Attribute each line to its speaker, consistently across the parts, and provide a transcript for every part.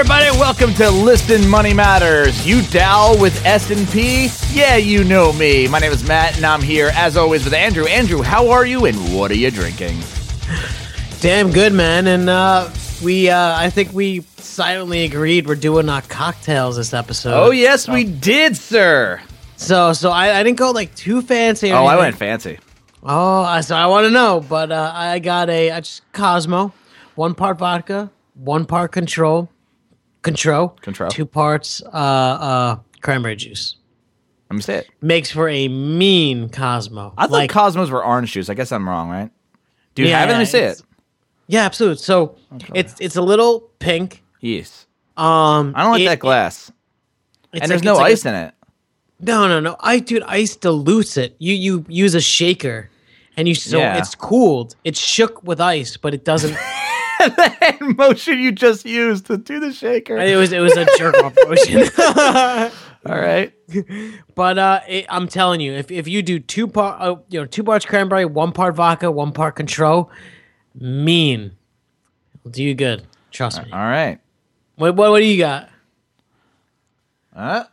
Speaker 1: everybody. Welcome to Listen Money Matters. You Dow with S&P? Yeah, you know me. My name is Matt, and I'm here, as always, with Andrew. Andrew, how are you, and what are you drinking?
Speaker 2: Damn good, man. And uh, we, uh, I think we silently agreed we're doing uh, cocktails this episode.
Speaker 1: Oh, yes, we did, sir.
Speaker 2: So, so I, I didn't go like too fancy.
Speaker 1: Oh, I went fancy.
Speaker 2: Oh, I- so I want to know, but uh, I got a I just Cosmo, one part vodka, one part Cointreau, Cointreau,
Speaker 1: Cointreau.
Speaker 2: two parts uh, uh, cranberry juice.
Speaker 1: Let me say it.
Speaker 2: Makes for a mean Cosmo.
Speaker 1: I thought
Speaker 2: like,
Speaker 1: Cosmos were orange juice. I guess I'm wrong, right? Do you
Speaker 2: Yeah,
Speaker 1: have it? Let me see it.
Speaker 2: yeah, absolutely. So it's it's a little pink.
Speaker 1: Yes.
Speaker 2: Um,
Speaker 1: I don't like
Speaker 2: it-
Speaker 1: that glass.
Speaker 2: it's
Speaker 1: and there's
Speaker 2: like-
Speaker 1: no
Speaker 2: it's like a-
Speaker 1: ice in it.
Speaker 2: No, no, no. I dude, ice dilutes it. You you use a shaker, and you so
Speaker 1: Yeah.
Speaker 2: it's cooled. It's shook with ice, but it doesn't.
Speaker 1: the hand motion you just used to do the shaker.
Speaker 2: it was it was a jerk off motion.
Speaker 1: All right.
Speaker 2: but uh, it, I'm telling you, if if you do two part, uh, you know, two parts cranberry, one part vodka, one part Cointreau, mean, will do you good. Trust me.
Speaker 1: All right.
Speaker 2: What what, what do you got?
Speaker 1: Uh,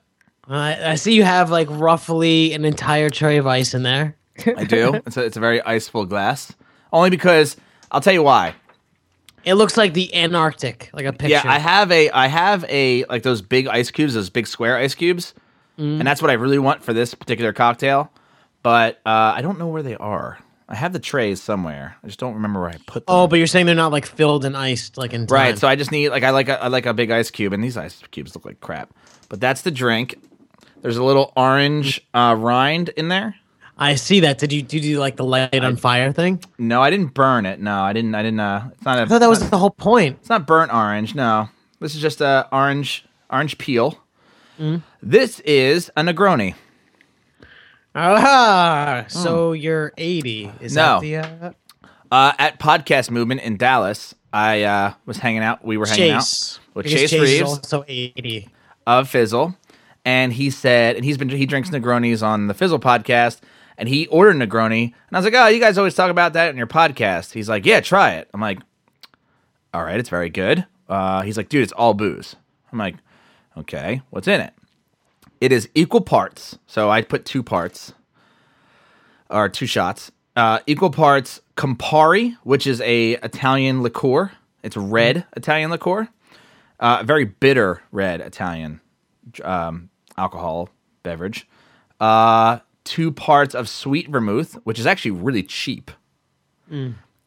Speaker 2: I I see you have like roughly an entire tray of ice in there.
Speaker 1: I do. It's a, it's a very iceful glass. Only because I'll tell you why.
Speaker 2: It looks like the Antarctic, like a picture.
Speaker 1: Yeah, I have a I have a like those big ice cubes, those big square ice cubes,
Speaker 2: Mm.
Speaker 1: and that's what I really want for this particular cocktail. But uh, I don't know where they are. I have the trays somewhere. I just don't remember where I put them.
Speaker 2: Oh, but you're saying they're not like filled and iced like in time.
Speaker 1: right. So I just need like I like a, I like a big ice cube, and these ice cubes look like crap. But that's the drink. There's a little orange uh, rind in there.
Speaker 2: I see that. Did you did you like the light on fire thing?
Speaker 1: No, I didn't burn it. No, I didn't. I didn't. Uh, it's not a.
Speaker 2: I thought that was the whole point.
Speaker 1: It's not burnt orange. No, this is just a orange orange peel.
Speaker 2: Mm.
Speaker 1: This is a Negroni.
Speaker 2: Ah, so you're 80. Is.
Speaker 1: No.
Speaker 2: that the uh,
Speaker 1: Uh, at Podcast Movement in Dallas, I uh, was hanging out. We were hanging
Speaker 2: Chase?
Speaker 1: out with
Speaker 2: Because
Speaker 1: Chase,
Speaker 2: is
Speaker 1: Reeves
Speaker 2: also 80.
Speaker 1: of Fizzle, and he said, and he's been he drinks Negronis on the Fizzle podcast, and he ordered Negroni, and I was like, oh, you guys always talk about that in your podcast. He's like, yeah, try it. I'm like, all right, it's very good. Uh, he's like, dude, it's all booze. I'm like, okay, what's in it? It is equal parts. So I put two parts or two shots. Uh, equal parts Campari, which is a Italian liqueur. It's red Italian liqueur. Uh, very bitter red Italian um, alcohol beverage. Uh, two parts of sweet vermouth, which is actually really cheap,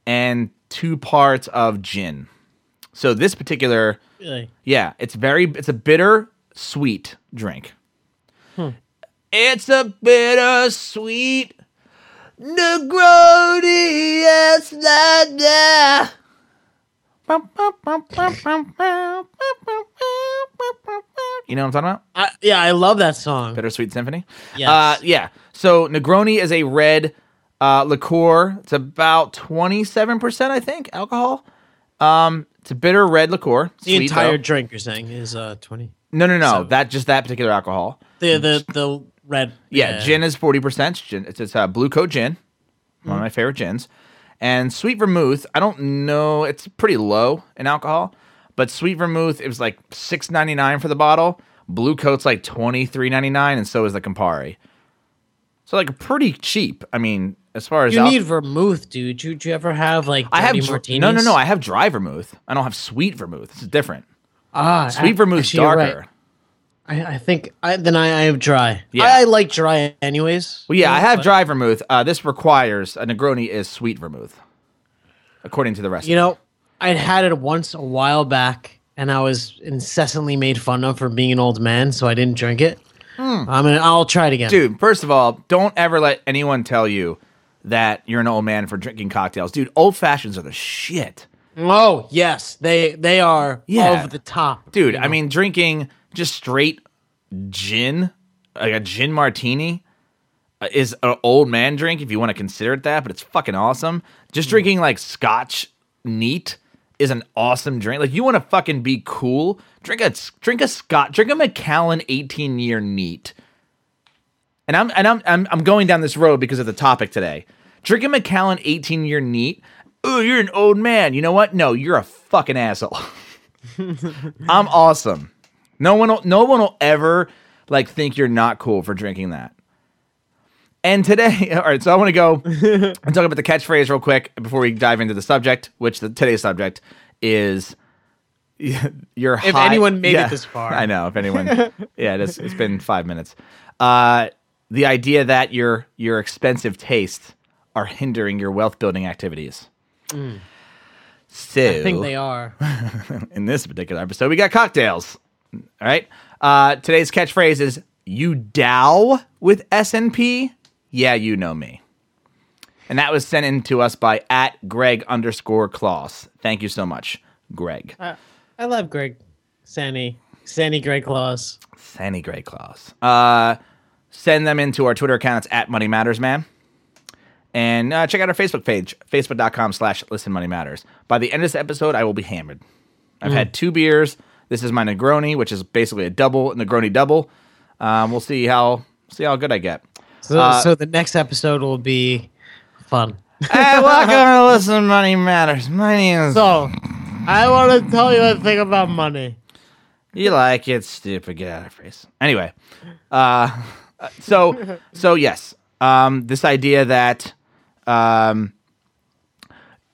Speaker 1: and two parts of gin. So this particular
Speaker 2: Really?
Speaker 1: yeah, it's very it's a bitter sweet drink. It's a bitter sweet Negroni la. You know what I'm talking about?
Speaker 2: I, yeah, I love that song.
Speaker 1: Bittersweet Symphony.
Speaker 2: Yes.
Speaker 1: Uh, yeah. So Negroni is a red uh, liqueur. It's about 27%, I think, alcohol. Um, it's a bitter red liqueur.
Speaker 2: The
Speaker 1: Sweet,
Speaker 2: entire
Speaker 1: though.
Speaker 2: drink you're saying is uh 20.
Speaker 1: No, no, no.
Speaker 2: So-
Speaker 1: that just that particular alcohol.
Speaker 2: The the the red.
Speaker 1: Yeah, gin is forty percent. Gin. It's, it's a Bluecoat gin, one of my favorite gins, and sweet vermouth. I don't know. It's pretty low in alcohol, but sweet vermouth it was like six ninety nine for the bottle. Bluecoat's like twenty three ninety nine, and so is the Campari. So like pretty cheap. I mean, as far as
Speaker 2: You
Speaker 1: al-
Speaker 2: need vermouth, dude. You, you ever have like
Speaker 1: I have
Speaker 2: martinis?
Speaker 1: no, no, no. I have dry vermouth. I don't have sweet vermouth. This is different.
Speaker 2: ah,
Speaker 1: Sweet
Speaker 2: I-
Speaker 1: vermouth's
Speaker 2: actually,
Speaker 1: darker.
Speaker 2: right. I, I think I, then I, I have dry.
Speaker 1: Yeah.
Speaker 2: I, I like dry anyways.
Speaker 1: Well, yeah, I have
Speaker 2: but-
Speaker 1: dry vermouth. Uh, this requires a Negroni is sweet vermouth, according to the recipe.
Speaker 2: You know, I'd had it once a while back, and I was incessantly made fun of for being an old man, so I didn't drink it. I'm gonna. I'll try it again.
Speaker 1: Dude, first of all, don't ever let anyone tell you that you're an old man for drinking cocktails. Dude, old fashions are the shit.
Speaker 2: Oh yes, they they are
Speaker 1: Yeah.
Speaker 2: over the top,
Speaker 1: Dude,
Speaker 2: you
Speaker 1: I mean, drinking just straight gin, like a gin martini, uh, is an old man drink if you want to consider it that, but it's fucking awesome. Just
Speaker 2: Hmm.
Speaker 1: drinking like scotch neat is an awesome drink. Like you want to fucking be cool, drink a drink a scotch, drink a Macallan 18 year neat. And I'm and I'm, I'm I'm going down this road because of the topic today. Drink a Macallan 18 year neat. Oh, you're an old man. You know what? No, you're a fucking asshole. I'm awesome. No one will, no one will ever like think you're not cool for drinking that. And today, all right, so I want to go and talk about the catchphrase real quick before we dive into the subject, which the today's subject is your
Speaker 2: If
Speaker 1: high-
Speaker 2: anyone made it this far.
Speaker 1: I know if anyone. yeah, it's, it's been five minutes. Uh, the idea that your your expensive tastes are hindering your wealth building activities. So
Speaker 2: Mm. I think they are.
Speaker 1: in this particular episode, we got cocktails. All right. Uh, today's catchphrase is "You dow with SNP." Yeah, you know me. And that was sent in to us by at Greg underscore Kloss. Thank you so much, Greg.
Speaker 2: I, I love Greg, Sandy, Sandy Greg Claus.
Speaker 1: Sandy Greg Claus. Uh, send them into our Twitter account. It's at Money Matters Man. And uh, check out our Facebook page, facebook.com slash Listen Money Matters. By the end of this episode, I will be hammered. I've had two beers. This is my Negroni, which is basically a double Negroni double. Um, we'll see how see how good I get.
Speaker 2: So,
Speaker 1: Uh,
Speaker 2: so the next episode will be fun.
Speaker 1: hey, welcome to Listen Money Matters. My name is.
Speaker 2: So, I want to tell you a thing about money.
Speaker 1: You like it, stupid. Get out of face. Anyway, uh, so so yes, um, this idea that um,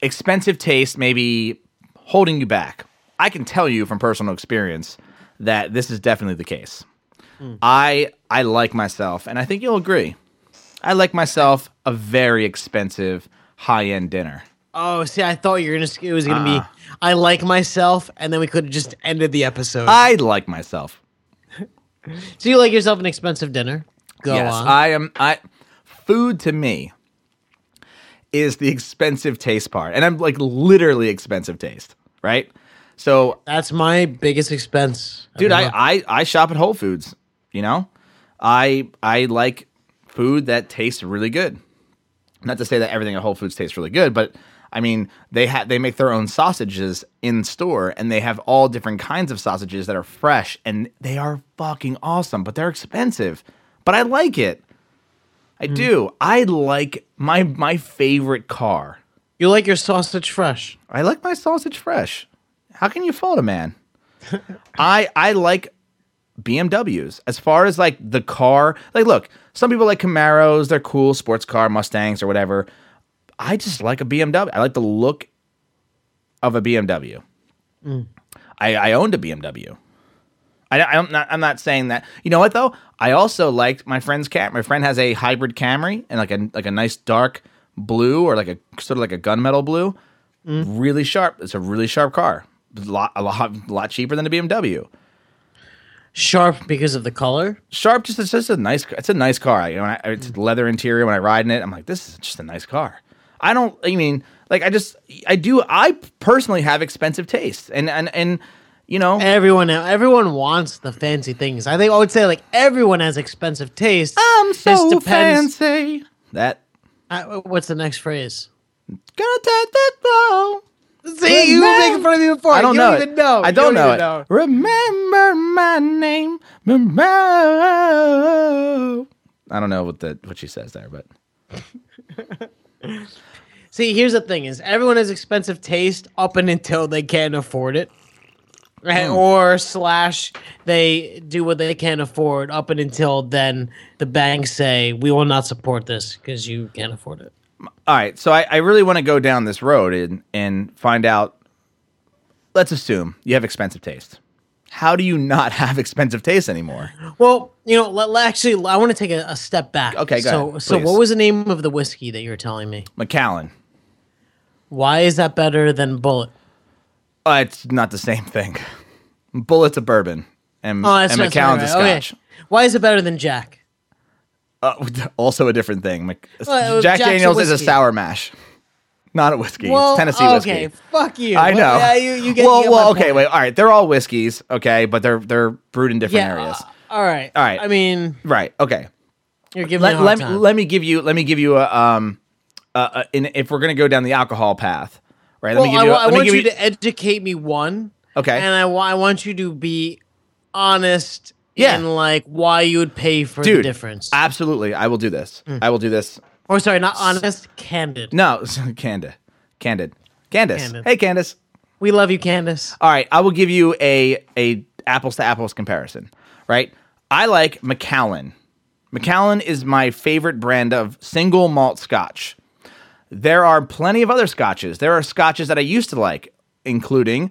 Speaker 1: expensive taste may be holding you back. I can tell you from personal experience that this is definitely the case. I I like myself, and I think you'll agree. I like myself a very expensive high end dinner.
Speaker 2: Oh, see, I thought you were gonna. It was gonna
Speaker 1: Uh-uh.
Speaker 2: be. Ah. I like myself, and then we could have just ended the episode.
Speaker 1: I like myself.
Speaker 2: so you like yourself an expensive dinner? Go
Speaker 1: yes,
Speaker 2: on.
Speaker 1: I am. I food to me is the expensive taste part, and I'm like literally expensive taste, right? So,
Speaker 2: That's my biggest expense,
Speaker 1: dude, I, I I shop at Whole Foods. You know, I I like food that tastes really good. Not to say that everything at Whole Foods tastes really good, but I mean they ha- they make their own sausages in store, and they have all different kinds of sausages that are fresh, and they are fucking awesome. But they're expensive. But I like it. I hmm. do. I like my my favorite car.
Speaker 2: you like your sausage fresh.
Speaker 1: I like my sausage fresh. How can you fault a man? I I like BMWs as far as like the car. Like, look, some people like Camaros. They're cool, sports car, Mustangs, or whatever. I just like a BMW. I like the look of a BMW. Mm. I, I owned a BMW. I, I'm not. I'm not saying that. You know what though? I also liked my friend's cat. My friend has a hybrid Camry and like a like a nice dark blue or like a sort of like a gunmetal blue. Mm. Really sharp. It's a really sharp car. A lot, a lot, a lot cheaper than a BMW.
Speaker 2: Sharp because of the color.
Speaker 1: Sharp, just it's just a nice. Car. It's a nice car. You know, I, it's leather interior. When I ride in it, I'm like, this is just a nice car. I don't. I mean, like, I just, I do. I personally have expensive tastes, and and and you know,
Speaker 2: Everyone, everyone wants the fancy things. I think I would say like everyone has expensive taste.
Speaker 1: I'm so
Speaker 2: depends-
Speaker 1: fancy. That
Speaker 2: Uh, what's the next phrase?
Speaker 1: gonna take that blow.
Speaker 2: See, you were making fun of me before.
Speaker 1: I don't
Speaker 2: you
Speaker 1: know
Speaker 2: don't
Speaker 1: it.
Speaker 2: even know.
Speaker 1: I
Speaker 2: You
Speaker 1: don't, know
Speaker 2: even
Speaker 1: it. Remember my name. Remember. I don't know what the what she says there, but
Speaker 2: See, here's the thing: is everyone has expensive taste up and until they can't afford it, right? Hmm. Or slash they do what they can't afford up and until then the banks say we will not support this because you can't afford it.
Speaker 1: All right. So I, I really want to go down this road and and find out. Let's assume you have expensive taste. How do you not have expensive taste anymore?
Speaker 2: Well, you know, actually, I want to take a, a step back.
Speaker 1: Okay, go
Speaker 2: so,
Speaker 1: ahead,
Speaker 2: so what was the name of the whiskey that you were telling me?
Speaker 1: Macallan.
Speaker 2: Why is that better than Bulleit?
Speaker 1: Uh, it's not the same thing. Bulleit's a bourbon, and,
Speaker 2: Oh,
Speaker 1: and Macallan's
Speaker 2: right,
Speaker 1: a. Scotch.
Speaker 2: Okay. Why is it better than Jack?
Speaker 1: Uh, also a different thing.
Speaker 2: Well,
Speaker 1: Jack
Speaker 2: Jack's a
Speaker 1: Daniels is a sour mash, not a whiskey.
Speaker 2: Well,
Speaker 1: it's Tennessee
Speaker 2: okay,
Speaker 1: whiskey.
Speaker 2: fuck you.
Speaker 1: I
Speaker 2: Well,
Speaker 1: know.
Speaker 2: yeah, you, you get,
Speaker 1: well,
Speaker 2: you get
Speaker 1: well, okay,
Speaker 2: point.
Speaker 1: wait. All right, they're all whiskeys, okay, but they're they're brewed in different
Speaker 2: Yeah.
Speaker 1: areas.
Speaker 2: uh, all right.
Speaker 1: All right.
Speaker 2: I mean,
Speaker 1: Right. Okay.
Speaker 2: you're giving
Speaker 1: Let,
Speaker 2: me
Speaker 1: let,
Speaker 2: time.
Speaker 1: let me give you let me give you a um uh, in, if we're gonna go down the alcohol path, right? Let
Speaker 2: well,
Speaker 1: me give you. a-
Speaker 2: I want
Speaker 1: give
Speaker 2: you to educate me one.
Speaker 1: Okay.
Speaker 2: And I, I want you to be honest
Speaker 1: Yeah.
Speaker 2: in like why you would pay for the
Speaker 1: Dude,
Speaker 2: difference.
Speaker 1: Absolutely, I will do this.
Speaker 2: Mm.
Speaker 1: I will do this.
Speaker 2: or sorry, not honest, candid.
Speaker 1: No, candid, candid, Candace.
Speaker 2: Candid.
Speaker 1: Hey, Candace.
Speaker 2: We love you, Candace.
Speaker 1: All right, I will give you a a apples to apples comparison. Right, I like Macallan. Macallan is my favorite brand of single malt Scotch. There are plenty of other Scotches. There are Scotches that I used to like, including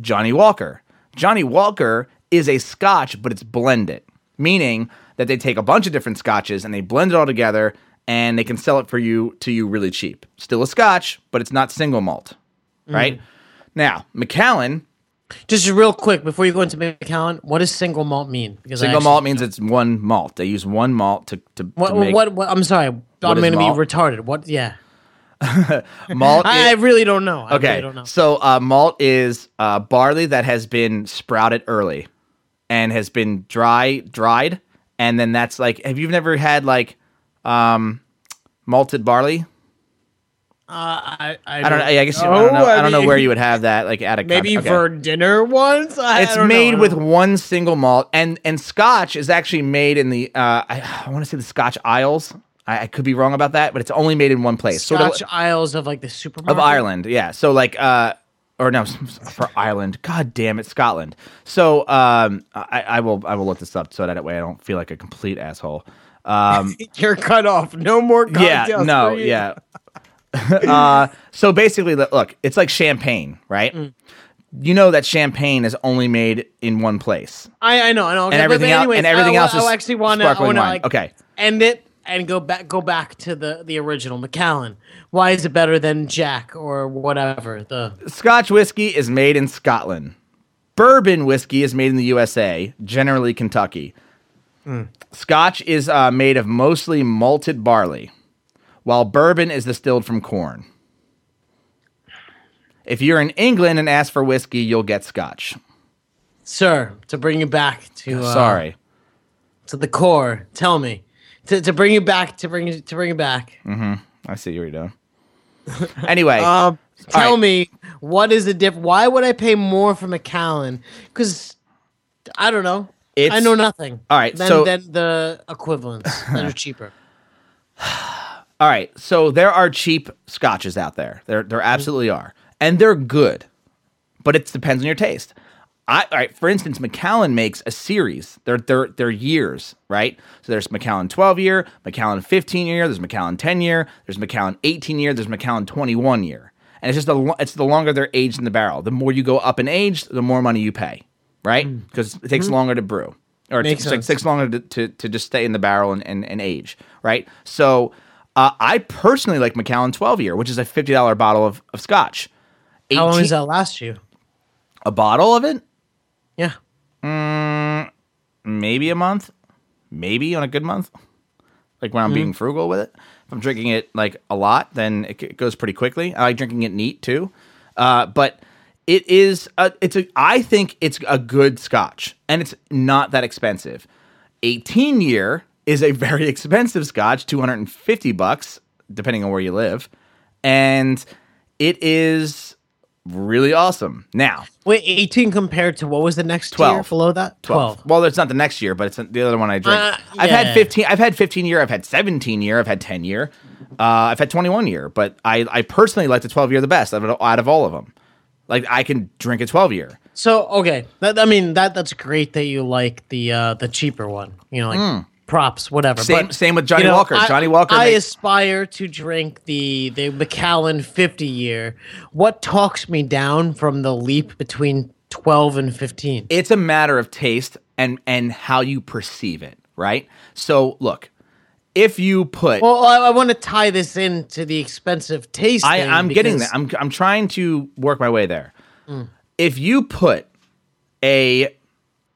Speaker 1: Johnnie Walker. Johnnie Walker is a Scotch, but it's blended, meaning that they take a bunch of different Scotches and they blend it all together, and they can sell it for you to you really cheap. Still a Scotch, but it's not single malt, right? Now, Macallan
Speaker 2: Just real quick before you go into Macallan, what does single malt mean? Because
Speaker 1: Single malt means it's one malt. They use one malt to to, to
Speaker 2: What,
Speaker 1: make
Speaker 2: what, what? I'm sorry. I'm going to be retarded. What? Yeah.
Speaker 1: malt.
Speaker 2: I, I
Speaker 1: i-
Speaker 2: really don't know. I
Speaker 1: okay,
Speaker 2: really don't know.
Speaker 1: so uh, malt is uh, barley that has been sprouted early and has been dry dried, and then that's like. Have you never had like um, malted barley?
Speaker 2: I,
Speaker 1: I don't know. I guess you, I don't know. I don't know where you would have that like at a
Speaker 2: Maybe
Speaker 1: okay.
Speaker 2: for dinner once. I,
Speaker 1: It's
Speaker 2: I don't know.
Speaker 1: made
Speaker 2: I
Speaker 1: with one single malt, and and Scotch is actually made in the. Uh, I, I want to say the Scotch Isles. I, I could be wrong about that, but it's only made in one place. Sort of-
Speaker 2: Scotch Isles of like the supermarket
Speaker 1: of Ireland. Yeah. So like uh or no for Ireland. God damn it, Scotland. So um I, I will I will look this up so that way I don't feel like a complete asshole. Um
Speaker 2: You're cut off. No more.
Speaker 1: yeah, no, yeah. uh so basically look- it's like champagne, right?
Speaker 2: Mm.
Speaker 1: You know that champagne is only made in one place.
Speaker 2: I, I know. I know. Okay,
Speaker 1: And everything
Speaker 2: but
Speaker 1: el- and everything
Speaker 2: I,
Speaker 1: else is
Speaker 2: I actually want to. I like
Speaker 1: Okay.
Speaker 2: end it and go back. Go back to the the original Macallan. Why is it better than Jack or whatever? The
Speaker 1: Scotch whiskey is made in Scotland. Bourbon whiskey is made in the USA, generally Kentucky. Scotch is uh, made of mostly malted barley, while bourbon is distilled from corn. If you're in England and ask for whiskey, you'll get Scotch.
Speaker 2: sir to bring you back to uh,
Speaker 1: Sorry.
Speaker 2: to the core. Tell me to, to bring you back to bring you to bring you back. Mm-hmm.
Speaker 1: I see you're doing. anyway,
Speaker 2: Um, tell
Speaker 1: right.
Speaker 2: me what is the diff? Why would I pay more for Macallan? Because I don't know. I know nothing.
Speaker 1: all right,
Speaker 2: Than,
Speaker 1: so-
Speaker 2: than the equivalents that are cheaper.
Speaker 1: All right, so there are cheap scotches out there. There, there absolutely are, and they're good, but it depends on your taste. I, all right, for instance, Macallan makes a series. They're they're they're years, right? So there's Macallan 12 year, Macallan 15 year, there's Macallan 10 year, there's Macallan 18 year, there's Macallan 21 year, and it's just the it's the longer they're aged in the barrel. The more you go up in age, the more money you pay, right? Because it takes longer to brew, or it
Speaker 2: Makes
Speaker 1: takes,
Speaker 2: sense.
Speaker 1: takes longer to, to, to just stay in the barrel and, and, and age, right? So uh, I personally like Macallan 12 year, which is a $50 bottle of, of scotch.
Speaker 2: How long does that last you?
Speaker 1: A bottle of it?
Speaker 2: Yeah.
Speaker 1: Maybe a month. Maybe on a good month. Like when I'm
Speaker 2: Mm-hmm.
Speaker 1: being frugal with it. If I'm drinking it like a lot, then it, it goes pretty quickly. I like drinking it neat too. Uh, but it is a, it's a I think it's a good scotch and it's not that expensive. 18 year is a very expensive scotch, 250 bucks depending on where you live. And it is really awesome. Now,
Speaker 2: Wait, 18 compared to what was the next tier
Speaker 1: 12.
Speaker 2: below that? 12.
Speaker 1: Well, it's not the next year, but it's the other one I drink.
Speaker 2: Uh,
Speaker 1: I've had 15. I've had 15 year. I've had 17 year. I've had 10 year. Uh, I've had 21 year. But I, I personally like the 12 year the best out of, out of all of them. Like I can drink a 12 year.
Speaker 2: So, okay. That, I mean, that that's great that you like the uh, the cheaper one. You know, like props, whatever.
Speaker 1: Same-
Speaker 2: But,
Speaker 1: same with Johnny
Speaker 2: you know,
Speaker 1: Walker.
Speaker 2: I-
Speaker 1: Johnnie Walker
Speaker 2: I
Speaker 1: make-
Speaker 2: aspire to drink the the Macallan 50 year. What talks me down from the leap between 12 and 15?
Speaker 1: It's a matter of taste and and how you perceive it, right? So look, if you put
Speaker 2: Well, I, I want to tie this into the expensive taste.
Speaker 1: I, I'm getting there. I'm I'm trying to work my way there. Mm. If you put a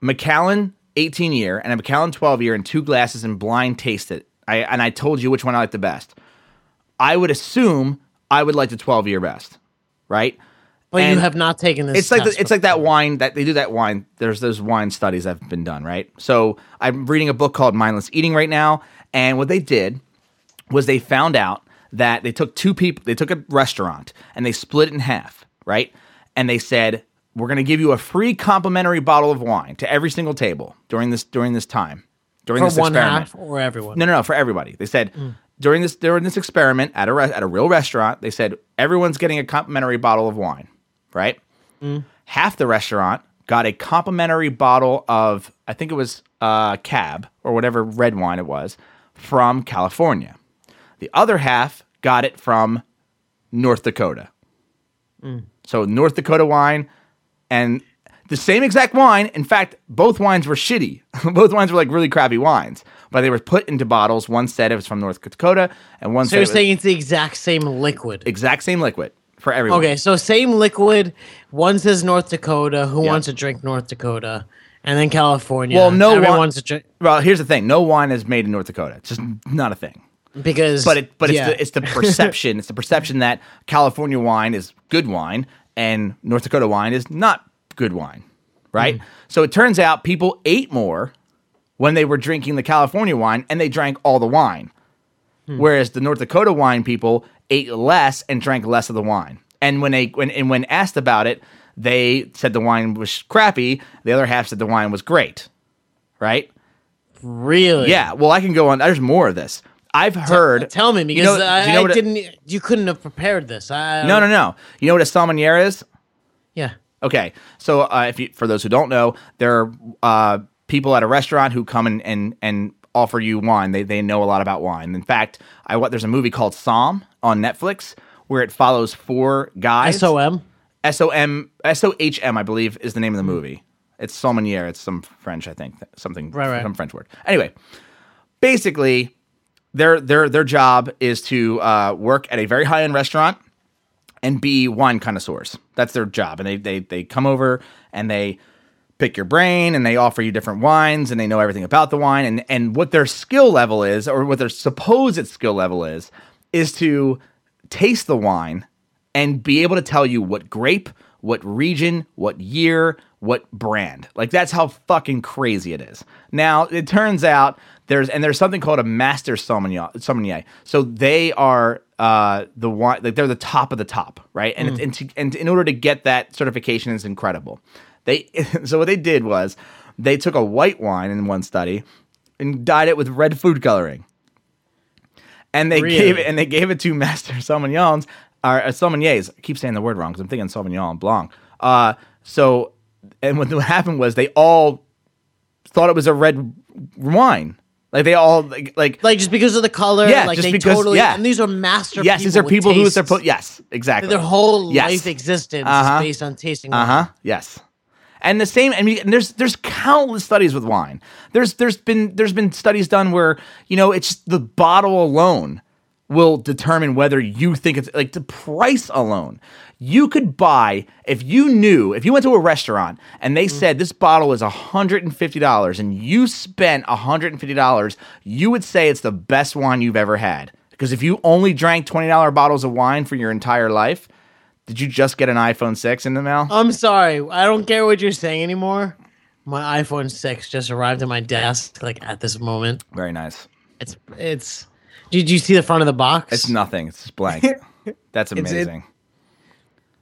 Speaker 1: Macallan 18 year and I'm a Macallan 12 year and two glasses and blind taste it, I and I told you which one I like the best, I would assume I would like the 12 year best, right?
Speaker 2: But you have not taken this.
Speaker 1: It's like the, it's like that wine that they do that wine. There's those wine studies that have been done, right? So I'm reading a book called Mindless Eating right now, and what they did was they found out that they took two people, they took a restaurant and they split it in half, right? And they said, "We're going to give you a free complimentary bottle of wine to every single table during this during this time, during
Speaker 2: for
Speaker 1: this
Speaker 2: one
Speaker 1: experiment."
Speaker 2: half or everyone.
Speaker 1: No, no, no, for everybody. They said mm. during this during this experiment at a re- at a real restaurant, they said everyone's getting a complimentary bottle of wine, right? Mm. Half the restaurant got a complimentary bottle of, I think it was uh, Cab or whatever red wine it was, from California. The other half got it from North Dakota. Mm. So North Dakota wine and the same exact wine. In fact, both wines were shitty. both wines were like really crappy wines, but they were put into bottles. One said it was from North Dakota, and one
Speaker 2: So
Speaker 1: said
Speaker 2: you're
Speaker 1: it was
Speaker 2: saying it's the exact same liquid.
Speaker 1: exact same liquid for everyone.
Speaker 2: Okay, so same liquid. One says North Dakota. Who
Speaker 1: Yeah.
Speaker 2: wants to drink North Dakota? And then California.
Speaker 1: Well, no one-
Speaker 2: wants to drink
Speaker 1: Well, here's the thing: no wine is made in North Dakota. It's just not a thing.
Speaker 2: because.
Speaker 1: But it, but
Speaker 2: yeah.
Speaker 1: it's the, it's the perception. it's the perception that California wine is good wine and North Dakota wine is not good wine, right? Mm. So it turns out people ate more when they were drinking the California wine and they drank all the wine, hmm. whereas the North Dakota wine people ate less and drank less of the wine. And when they when and when asked about it, they said the wine was crappy. The other half said the wine was great, right?
Speaker 2: really.
Speaker 1: Yeah. Well, I can go on. There's more of this. I've heard.
Speaker 2: Tell me
Speaker 1: You
Speaker 2: because
Speaker 1: know-
Speaker 2: I,
Speaker 1: you know
Speaker 2: I didn't. You couldn't have prepared this. I,
Speaker 1: No, no, no. You know what a sommelier is?
Speaker 2: Yeah.
Speaker 1: Okay, so uh, if you, for those who don't know, there are uh, people at a restaurant who come and, and and offer you wine. They they know a lot about wine. In fact, I what there's a movie called Somm on Netflix where it follows four guys.
Speaker 2: SOM.
Speaker 1: S O M S O H M, I believe, is the name of the movie. It's sommelier. It's some French, I think, something
Speaker 2: Right, right.
Speaker 1: some French word. Anyway, basically, their their their job is to uh, work at a very high end restaurant and be wine connoisseurs. That's their job, and they they they come over and they pick your brain and they offer you different wines and they know everything about the wine and and what their skill level is or what their supposed skill level is is to taste the wine and be able to tell you what grape, what region, what year, what brand. Like that's how fucking crazy it is. Now, it turns out there's and there's something called a master sommelier. So they are uh the wine like they're the top of the top, right? And it's and, to, and in order to get that certification is incredible. They so what they did was they took a white wine in one study and dyed it with red food coloring and they
Speaker 2: Really?
Speaker 1: gave it and they gave it to master sommeliers or uh, sommeliers. I keep saying the word wrong because I'm thinking Sauvignon Blanc. Uh, so and what happened was they all thought it was a red wine. Like they all like, like
Speaker 2: Like just because of the color.
Speaker 1: Yeah,
Speaker 2: Like
Speaker 1: just
Speaker 2: they
Speaker 1: because-
Speaker 2: totally.
Speaker 1: yeah.
Speaker 2: And these are master.
Speaker 1: yes, these are people who they're put. Yes, exactly.
Speaker 2: Their whole
Speaker 1: Yes.
Speaker 2: life existence
Speaker 1: Uh-huh.
Speaker 2: is based on tasting.
Speaker 1: Uh huh. Yes. And the same. I mean, and there's there's countless studies with wine. There's there's been there's been studies done where you know it's the bottle alone will determine whether you think it's like the price alone. You could buy if you knew if you went to a restaurant and they mm. said this bottle is $150 and you spent $150, you would say it's the best wine you've ever had. Because if you only drank $20 bottles of wine for your entire life, did you just get an iPhone 6 in the mail?
Speaker 2: I'm sorry. I don't care what you're saying anymore. My iPhone 6 just arrived at my desk like at this moment.
Speaker 1: Very nice.
Speaker 2: It's it's did you see the front of the box?
Speaker 1: It's nothing. It's just blank. That's amazing.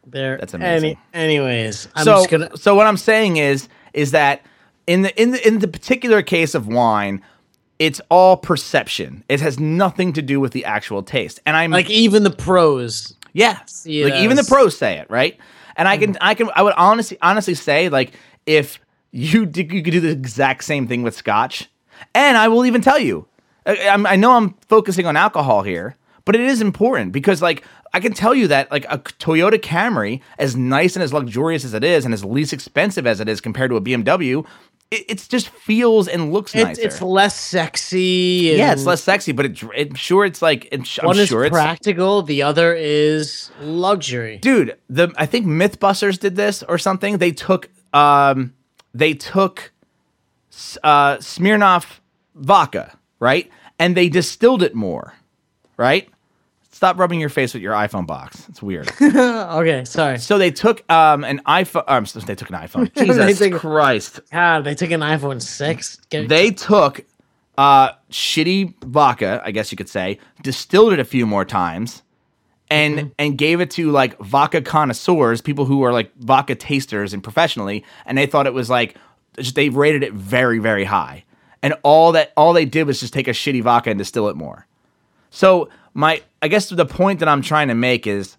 Speaker 2: There.
Speaker 1: That's amazing.
Speaker 2: Any, anyways, I'm
Speaker 1: so,
Speaker 2: gonna
Speaker 1: so what I'm saying is, is that in the in the in the particular case of wine, it's all perception. It has nothing to do with the actual taste. And I'm
Speaker 2: like even the pros.
Speaker 1: Yeah.
Speaker 2: See
Speaker 1: like even the pros say it, right? And I can mm. I can I would honestly honestly say like if you did, you could do the exact same thing with scotch. And I will even tell you. I, I'm, I know I'm focusing on alcohol here, but it is important because like I can tell you that like a Toyota Camry as nice and as luxurious as it is and as least expensive as it is compared to a BMW, it it's just feels and looks
Speaker 2: It's
Speaker 1: nicer.
Speaker 2: it's less sexy. And
Speaker 1: yeah, it's less sexy, but it, it sure it's like it's, I'm
Speaker 2: One is
Speaker 1: sure it's
Speaker 2: practical. The other is luxury.
Speaker 1: dude the i think mythbusters did this or something they took um they took uh smirnoff vodka right and they distilled it more right stop rubbing your face with your iphone box. It's weird.
Speaker 2: Okay, sorry.
Speaker 1: so they took um an iphone um, they took an iphone. Jesus
Speaker 2: took-
Speaker 1: christ.
Speaker 2: God, they took an iPhone six. Get,
Speaker 1: they took uh shitty vodka i guess you could say distilled it a few more times and
Speaker 2: Mm-hmm.
Speaker 1: and gave it to like vodka connoisseurs people who are like vodka tasters and professionally and they thought it was like they rated it very very high. And all that all they did was just take a shitty vodka and distill it more. So my i guess the point that i'm trying to make is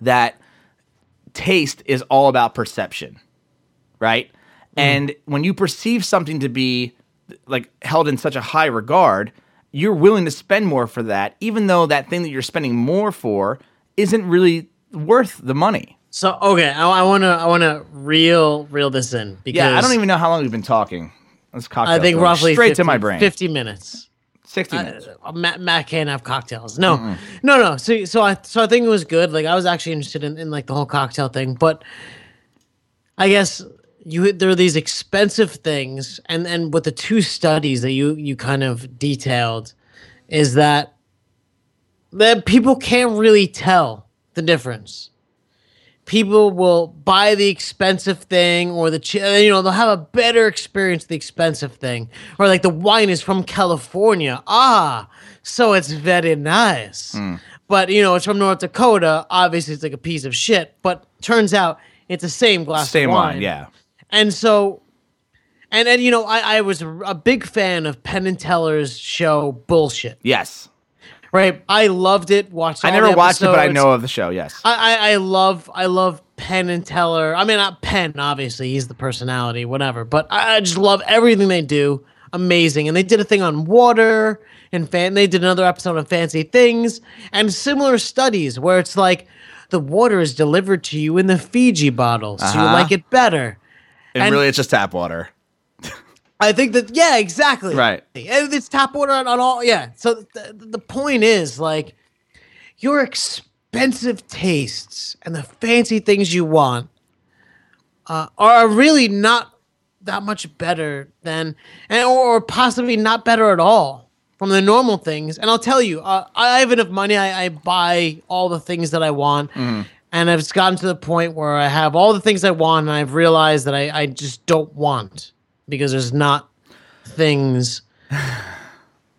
Speaker 1: that taste is all about perception, right? Mm-hmm. And when you perceive something to be like held in such a high regard, you're willing to spend more for that, even though that thing that you're spending more for isn't really worth the money.
Speaker 2: So okay, I, I wanna I wanna reel reel this in because
Speaker 1: Yeah, I don't even know how long we've been talking. Let's cocktail.
Speaker 2: I think roughly
Speaker 1: straight
Speaker 2: 50,
Speaker 1: to my brain.
Speaker 2: Fifty minutes.
Speaker 1: Sixty minutes.
Speaker 2: Uh, Matt, Matt can't have cocktails. No, no, no. So, so I, so I think it was good. Like I was actually interested in, in like the whole cocktail thing, but I guess you there are these expensive things, and and with the two studies that you you kind of detailed, is that that people can't really tell the difference. People will buy the expensive thing, or the ch- you know they'll have a better experience the expensive thing, or like the wine is from California. Ah, so it's very nice. But you know it's from North Dakota. Obviously, it's like a piece of shit. But turns out it's the same glass
Speaker 1: Same
Speaker 2: of wine.
Speaker 1: wine, yeah.
Speaker 2: And so, and and you know, I, I was a big fan of Penn and Teller's show Bullshit.
Speaker 1: Yes.
Speaker 2: Right, I loved it. Watched.
Speaker 1: I never watched it, but I know of the show. Yes.
Speaker 2: I, I I love I love Penn and Teller. I mean, not Penn, obviously, he's the personality, whatever. But I, I just love everything they do. Amazing, and they did a thing on water and fan. They did another episode on fancy things and similar studies where it's like the water is delivered to you in the Fiji bottle, so you
Speaker 1: Uh-huh.
Speaker 2: like it better.
Speaker 1: and,
Speaker 2: and-
Speaker 1: really, it's just tap water.
Speaker 2: I think that yeah, exactly.
Speaker 1: Right.
Speaker 2: And it's tap water on, on all yeah. So the, the point is like your expensive tastes and the fancy things you want uh, are really not that much better than and or, or possibly not better at all from the normal things. And I'll tell you, uh, I have enough money. I, I buy all the things that I want. And I've gotten to the point where I have all the things I want, and I've realized that I, I just don't want because there's not things,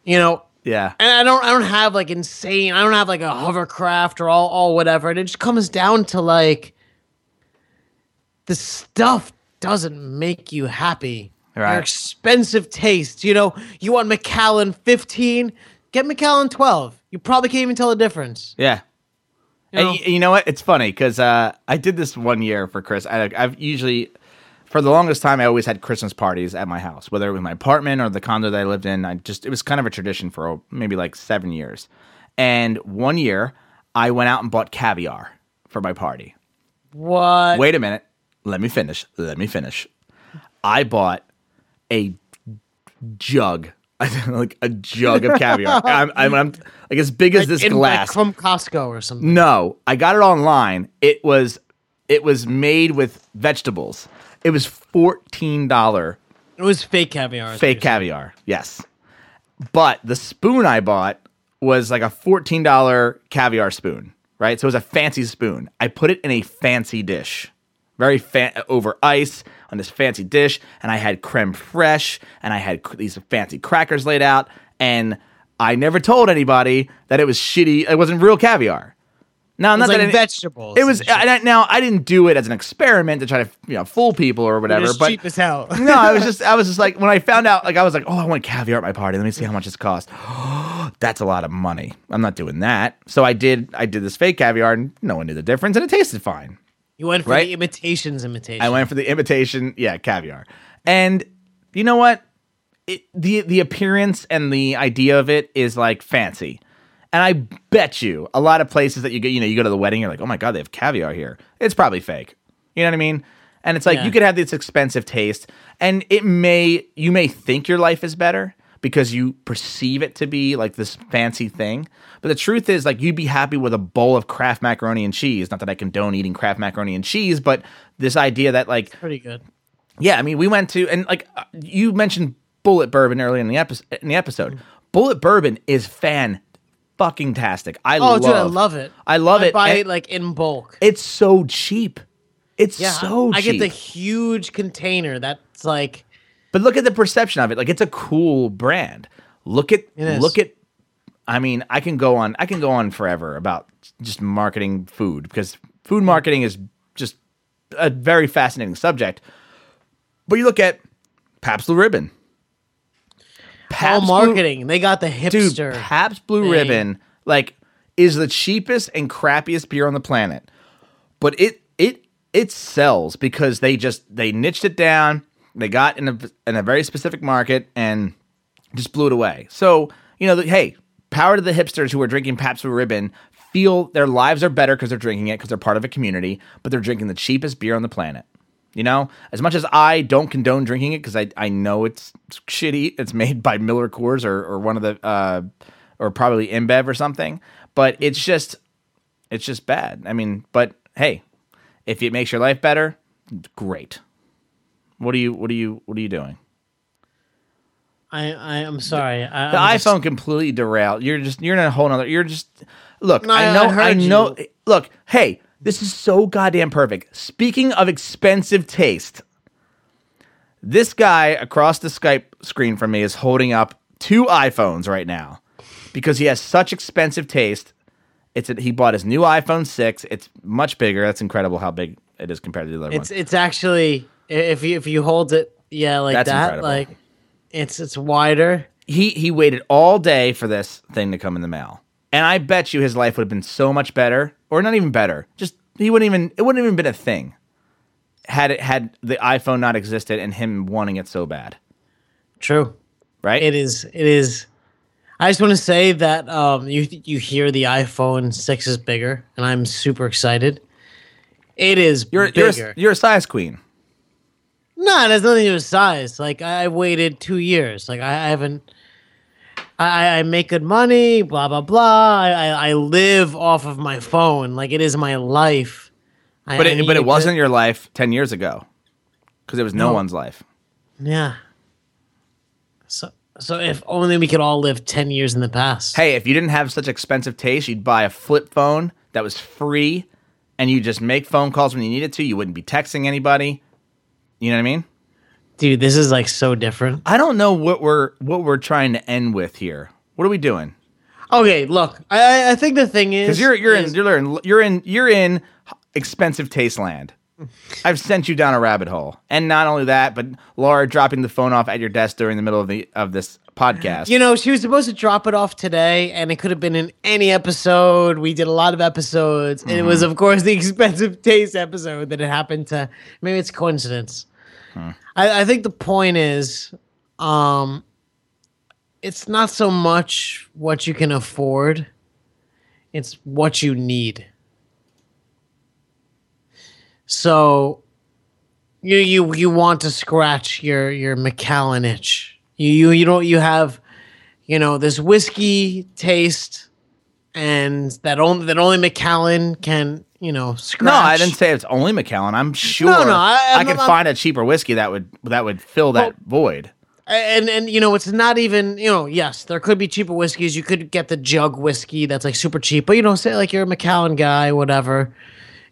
Speaker 2: you know.
Speaker 1: Yeah.
Speaker 2: And I don't, I don't have like insane. I don't have like a hovercraft or all, all whatever. And it just comes down to like the stuff doesn't make you happy.
Speaker 1: Right.
Speaker 2: Your expensive taste. You know, you want Macallan 15, get Macallan 12. You probably can't even tell the difference.
Speaker 1: Yeah.
Speaker 2: You know?
Speaker 1: And y- you know what? It's funny because uh, I did this one year for Chris. I, I've usually, for the longest time, I always had Christmas parties at my house, whether it was my apartment or the condo that I lived in. I just it was kind of a tradition for oh, maybe like seven years. And one year, I went out and bought caviar for my party.
Speaker 2: What?
Speaker 1: Wait a minute. Let me finish. Let me finish. I bought a jug, like a jug of caviar. I'm, I'm, I'm like as big as this
Speaker 2: In, like,
Speaker 1: glass.
Speaker 2: from Costco or something.
Speaker 1: No, I got it online. It was it was made with vegetables. It was fourteen dollar
Speaker 2: It was fake caviar.
Speaker 1: fake caviar. Yes, but the spoon I bought was like a fourteen dollar caviar spoon. Right, so it was a fancy spoon. I put it in a fancy dish, very fa- over ice on this fancy dish, and I had creme fraiche, and I had c- these fancy crackers laid out, and I never told anybody that it was shitty. It wasn't real caviar. Now, not
Speaker 2: like
Speaker 1: that
Speaker 2: vegetables.
Speaker 1: it was. I, now I didn't do it as an experiment to try to you know fool people or whatever, but
Speaker 2: cheap as hell.
Speaker 1: no, I was just I was just like when I found out like I was like oh I want caviar at my party. Let me see how much it's costs. That's a lot of money. I'm not doing that. So I did I did this fake caviar and no one knew the difference and it tasted fine.
Speaker 2: You went for
Speaker 1: Right?
Speaker 2: the imitations imitation.
Speaker 1: I went for the imitation, yeah, caviar. And you know what? It, the the appearance and the idea of it is like fancy. And I bet you a lot of places that you go, you know, you go to the wedding, you're like, oh my god, they have caviar here. It's probably fake. You know what I mean? And it's like
Speaker 2: Yeah.
Speaker 1: you could have this expensive taste, and it may you may think your life is better because you perceive it to be like this fancy thing. But the truth is, like, you'd be happy with a bowl of Kraft macaroni and cheese. Not that I condone eating Kraft macaroni and cheese, but this idea that like
Speaker 2: Pretty good.
Speaker 1: yeah, I mean, we went to and like uh, you mentioned Bulleit Bourbon earlier in the episode. In the episode, Bulleit Bourbon is fan fucking tastic. I
Speaker 2: Oh,
Speaker 1: love.
Speaker 2: dude, I love it.
Speaker 1: I love
Speaker 2: I
Speaker 1: it.
Speaker 2: buy
Speaker 1: and
Speaker 2: it like in bulk.
Speaker 1: it's so cheap. It's
Speaker 2: Yeah,
Speaker 1: so
Speaker 2: I
Speaker 1: cheap.
Speaker 2: get the huge container that's like
Speaker 1: but look at the perception of it. Like it's a cool brand. Look at look at. I mean, I can go on. I can go on forever about just marketing food because food marketing is just a very fascinating subject. But you look at Pabst Blue Ribbon.
Speaker 2: All
Speaker 1: Pabst Blue-
Speaker 2: marketing. they got the hipster. dude.
Speaker 1: Pabst Blue
Speaker 2: thing.
Speaker 1: Ribbon like is the cheapest and crappiest beer on the planet, but it it it sells because they just they niched it down. They got in a in a very specific market and just blew it away. So you know, the, hey, power to the hipsters who are drinking Pabst Blue Ribbon. Feel their lives are better because they're drinking it because they're part of a community, but they're drinking the cheapest beer on the planet. You know, as much as I don't condone drinking it because I, I know it's shitty. It's made by Miller Coors or, or one of the uh, or probably InBev or something. But it's just it's just bad. I mean, but hey, if it makes your life better, great. What are you what are you what are you doing?
Speaker 2: I, I am sorry. I,
Speaker 1: The
Speaker 2: I'm
Speaker 1: iPhone
Speaker 2: just-
Speaker 1: completely derailed. You're just you're in a whole nother. You're just look.
Speaker 2: No,
Speaker 1: I know.
Speaker 2: I
Speaker 1: I, know.
Speaker 2: you.
Speaker 1: Look. Hey, this is so goddamn perfect. Speaking of expensive taste, this guy across the Skype screen from me is holding up two iPhones right now because he has such expensive taste. It's a, he bought his new iPhone six. It's much bigger. That's incredible how big it is compared to the other
Speaker 2: It's
Speaker 1: one.
Speaker 2: it's actually if you if you hold it yeah like
Speaker 1: That's
Speaker 2: that
Speaker 1: incredible.
Speaker 2: like it's it's wider.
Speaker 1: he he waited all day for this thing to come in the mail. And I bet you his life would have been so much better, or not even better. Just he wouldn't even it wouldn't even been a thing had it had the iPhone not existed and him wanting it so bad.
Speaker 2: True.
Speaker 1: Right?
Speaker 2: It is. It is. I just want to say that um, you you hear the iPhone six is bigger, and I'm super excited. It is
Speaker 1: you're
Speaker 2: bigger.
Speaker 1: you're a, you're a size queen.
Speaker 2: no, it has nothing to do with size. Like I waited two years. Like I, I haven't. I, I make good money. Blah blah blah. I, I, live off of my phone. Like it is my life. I-
Speaker 1: But it, but it wasn't your life 10 years ago. Cuz it was no,
Speaker 2: No.
Speaker 1: one's life.
Speaker 2: Yeah. So so if only we could all live ten years in the past.
Speaker 1: Hey, if you didn't have such expensive taste, you'd buy a flip phone that was free and you just make phone calls when you needed to. You wouldn't be texting anybody. You know what I mean?
Speaker 2: Dude, this is like so different.
Speaker 1: I don't know what we're what we're trying to end with here. What are we doing?
Speaker 2: Okay, look, I I- think the thing is
Speaker 1: Because you're you're
Speaker 2: is-
Speaker 1: in you're in you're in you're in expensive taste land. I've sent you down a rabbit hole, and not only that, but Laura dropping the phone off at your desk during the middle of the of this podcast.
Speaker 2: You know, she was supposed to drop it off today, and it could have been in any episode. We did a lot of episodes, and it was,
Speaker 1: Mm-hmm.
Speaker 2: of course, the expensive taste episode that it happened to. Maybe it's coincidence. I, I think the point is, um, it's not so much what you can afford; it's what you need. So, you you you want to scratch your your Macallan itch. You you you don't you have, you know, this whiskey taste, and that only that only Macallan can you know scratch.
Speaker 1: no, I didn't say it's only Macallan. I'm sure
Speaker 2: no, I-
Speaker 1: I,
Speaker 2: I'm-
Speaker 1: could
Speaker 2: I'm-
Speaker 1: find a cheaper whiskey that would that would fill that void.
Speaker 2: and and you know it's not even you know yes there could be cheaper whiskeys you could get the jug whiskey that's like super cheap but you know say like you're a Macallan guy whatever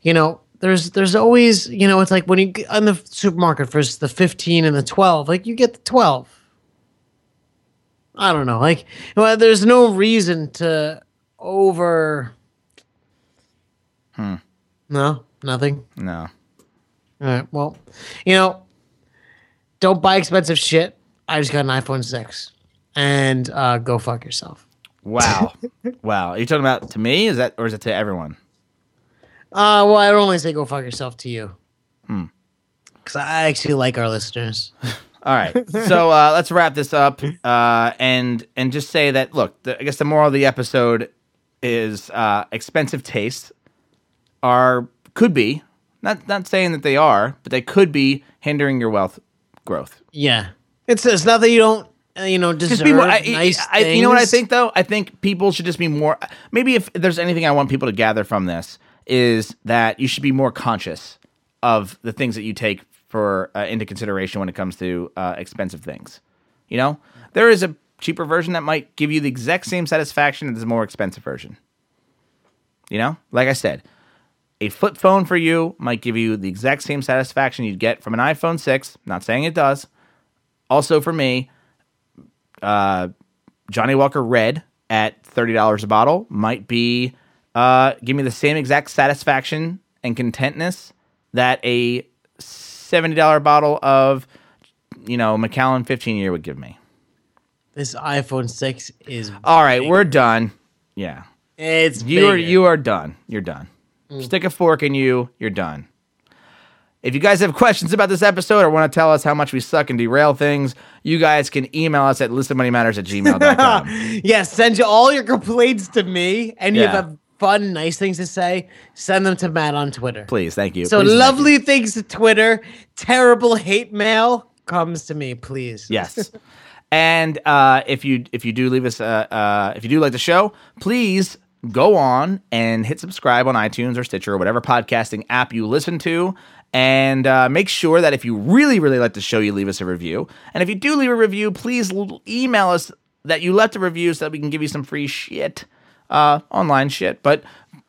Speaker 2: you know there's there's always you know it's like when you get on the supermarket for the 15 and the 12 like you get the 12 I don't know like well, there's no reason to over Hmm. no nothing
Speaker 1: No,
Speaker 2: all right. Well, you know, don't buy expensive shit. I just got an iPhone 6. And uh, go fuck yourself.
Speaker 1: wow, wow. Are you talking about to me? Is that or is it to everyone?
Speaker 2: Uh, well, I don't only say go fuck yourself to you. Hmm. Because I actually like our listeners.
Speaker 1: All right. So uh, let's wrap this up uh, and and just say that look, the, I guess the moral of the episode is uh, expensive tastes are could be not not saying that they are, but they could be hindering your wealth growth.
Speaker 2: Yeah. It's, it's not that you don't, uh, you know, deserve
Speaker 1: Just be more. I,
Speaker 2: nice
Speaker 1: I, you know what I think though? I think people should just be more. Maybe if there's anything I want people to gather from this is that you should be more conscious of the things that you take for uh, into consideration when it comes to uh, expensive things. You know, there is a cheaper version that might give you the exact same satisfaction as a more expensive version. You know, like I said, a flip phone for you might give you the exact same satisfaction you'd get from an iPhone 6. Not saying it does. Also, for me, uh, Johnnie Walker Red at thirty dollars a bottle might be uh, give me the same exact satisfaction and contentness that a seventy dollar bottle of you know Macallan fifteen year would give me.
Speaker 2: This iPhone 6 is.
Speaker 1: All right, we're done. Yeah,
Speaker 2: It's
Speaker 1: you are you are done. You're done. Mm. Stick a fork in you. You're done. If you guys have questions about this episode or want to tell us how much we suck and derail things, you guys can email us at listenmoneymatters at gmail.com.
Speaker 2: yes, send you all your complaints to me, and you have fun, nice things to say. Send them to Matt on Twitter.
Speaker 1: Please, thank you.
Speaker 2: So
Speaker 1: Please,
Speaker 2: lovely things to Twitter. Terrible hate mail comes to me, please.
Speaker 1: Yes. and uh, if you if you do leave us uh, uh, if you do like the show, please go on and hit subscribe on iTunes or Stitcher or whatever podcasting app you listen to. And uh, make sure that if you really, really like the show, you leave us a review. And if you do leave a review, please l- email us that you left a review so that we can give you some free shit, uh, online shit, but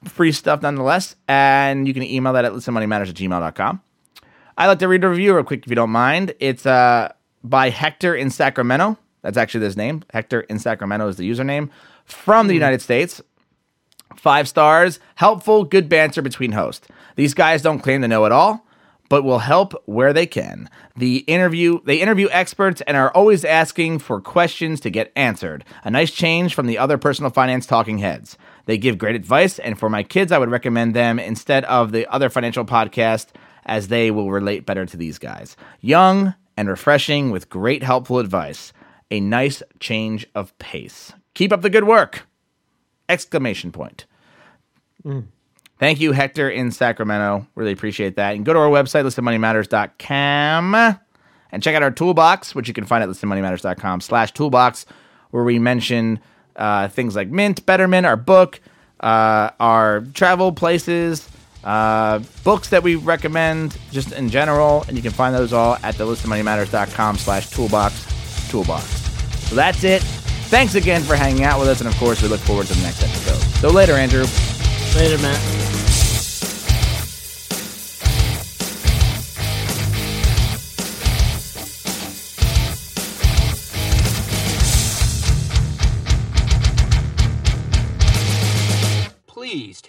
Speaker 1: free stuff nonetheless. And you can email that at listenmoneymatters at gmail.com. I'd like to read a review real quick if you don't mind. It's uh, by Hector in Sacramento. That's actually his name. Hector in Sacramento is the username from the hmm. United States. Five stars, helpful, good banter between hosts. These guys don't claim to know it all, but will help where they can. The interview, they interview experts and are always asking for questions to get answered. A nice change from the other personal finance talking heads. They give great advice, and for my kids, I would recommend them instead of the other financial podcast, as they will relate better to these guys. Young and refreshing with great helpful advice. A nice change of pace. Keep up the good work! Exclamation point. Thank you, Hector in Sacramento. Really appreciate that. And go to our website, listenmoneymatters.com, and check out our toolbox, which you can find at listenmoneymatters.com slash toolbox, where we mention uh, things like Mint, Betterment, our book, uh, our travel places, uh, books that we recommend just in general. And you can find those all at the listenmoneymatters.com slash toolbox toolbox. So that's it. Thanks again for hanging out with us. And of course, we look forward to the next episode. So later, Andrew.
Speaker 2: Later, Matt.